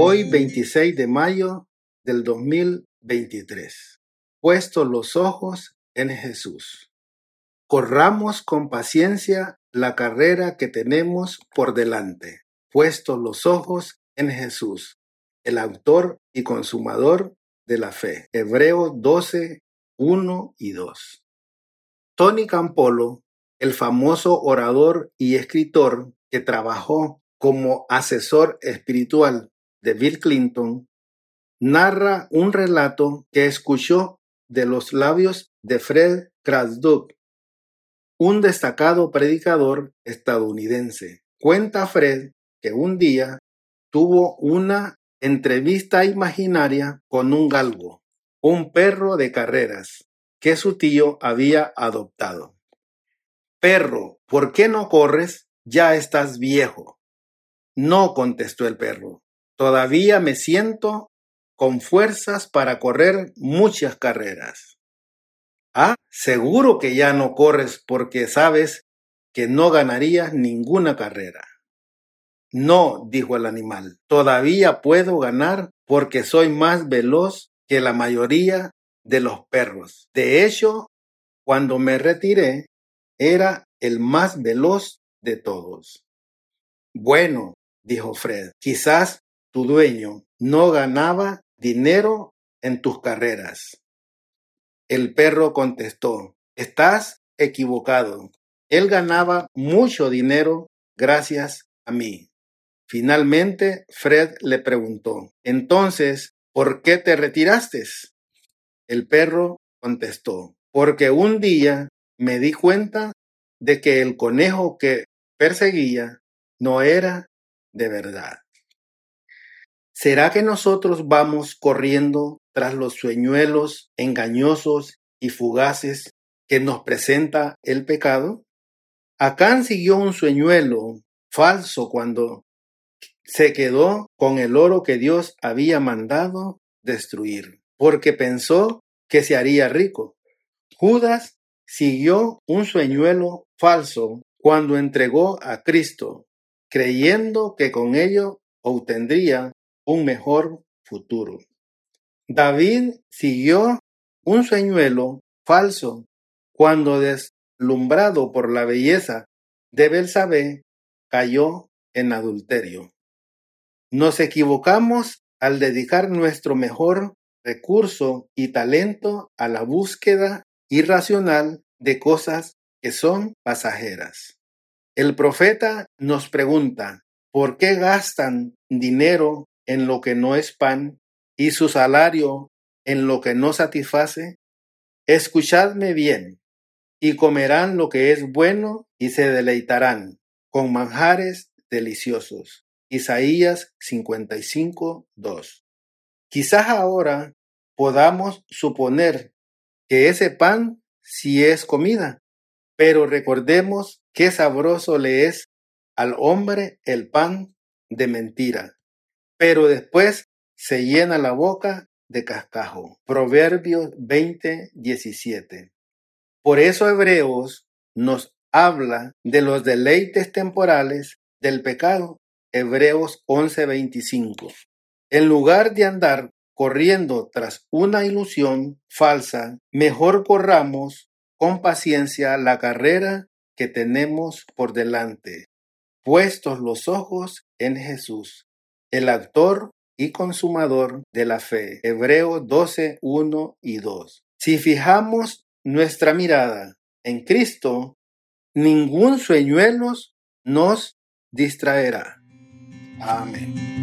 Hoy 26 de mayo del 2023. Puesto los ojos en Jesús. Corramos con paciencia la carrera que tenemos por delante. Puesto los ojos en Jesús, el autor y consumador de la fe. Hebreos 12, 1 y 2. Tony Campolo, el famoso orador y escritor que trabajó como asesor espiritual de Bill Clinton, narra un relato que escuchó de los labios de Fred Krasduk, un destacado predicador estadounidense. Cuenta Fred que un día tuvo una entrevista imaginaria con un galgo, un perro de carreras que su tío había adoptado. Perro, ¿por qué no corres? Ya estás viejo. No, contestó el perro. Todavía me siento con fuerzas para correr muchas carreras. Ah, seguro que ya no corres porque sabes que no ganarías ninguna carrera. No, dijo el animal, todavía puedo ganar porque soy más veloz que la mayoría de los perros. De hecho, cuando me retiré, era el más veloz de todos. Bueno, dijo Fred, quizás tu dueño no ganaba dinero en tus carreras. El perro contestó, estás equivocado. Él ganaba mucho dinero gracias a mí. Finalmente, Fred le preguntó, entonces, ¿por qué te retiraste? El perro contestó, porque un día me di cuenta de que el conejo que perseguía no era de verdad. ¿Será que nosotros vamos corriendo tras los sueñuelos engañosos y fugaces que nos presenta el pecado? Acán siguió un sueñuelo falso cuando se quedó con el oro que Dios había mandado destruir porque pensó que se haría rico. Judas siguió un sueñuelo falso cuando entregó a Cristo, creyendo que con ello obtendría un mejor futuro. David siguió un sueñuelo falso cuando deslumbrado por la belleza de Belsabé cayó en adulterio. Nos equivocamos al dedicar nuestro mejor recurso y talento a la búsqueda irracional de cosas que son pasajeras. El profeta nos pregunta, ¿por qué gastan dinero en lo que no es pan y su salario en lo que no satisface? Escuchadme bien, y comerán lo que es bueno y se deleitarán con manjares deliciosos. Isaías 55, 2. Quizás ahora podamos suponer que ese pan sí es comida, pero recordemos qué sabroso le es al hombre el pan de mentira, pero después se llena la boca de cascajo. Proverbios 20, 17. Por eso Hebreos nos habla de los deleites temporales del pecado. Hebreos 11, 25. En lugar de andar corriendo tras una ilusión falsa, mejor corramos con paciencia la carrera que tenemos por delante, puestos los ojos en Jesús, el actor y consumador de la fe. Hebreo 12, 1 y 2. Si fijamos nuestra mirada en Cristo, ningún sueñuelo nos distraerá. Amén.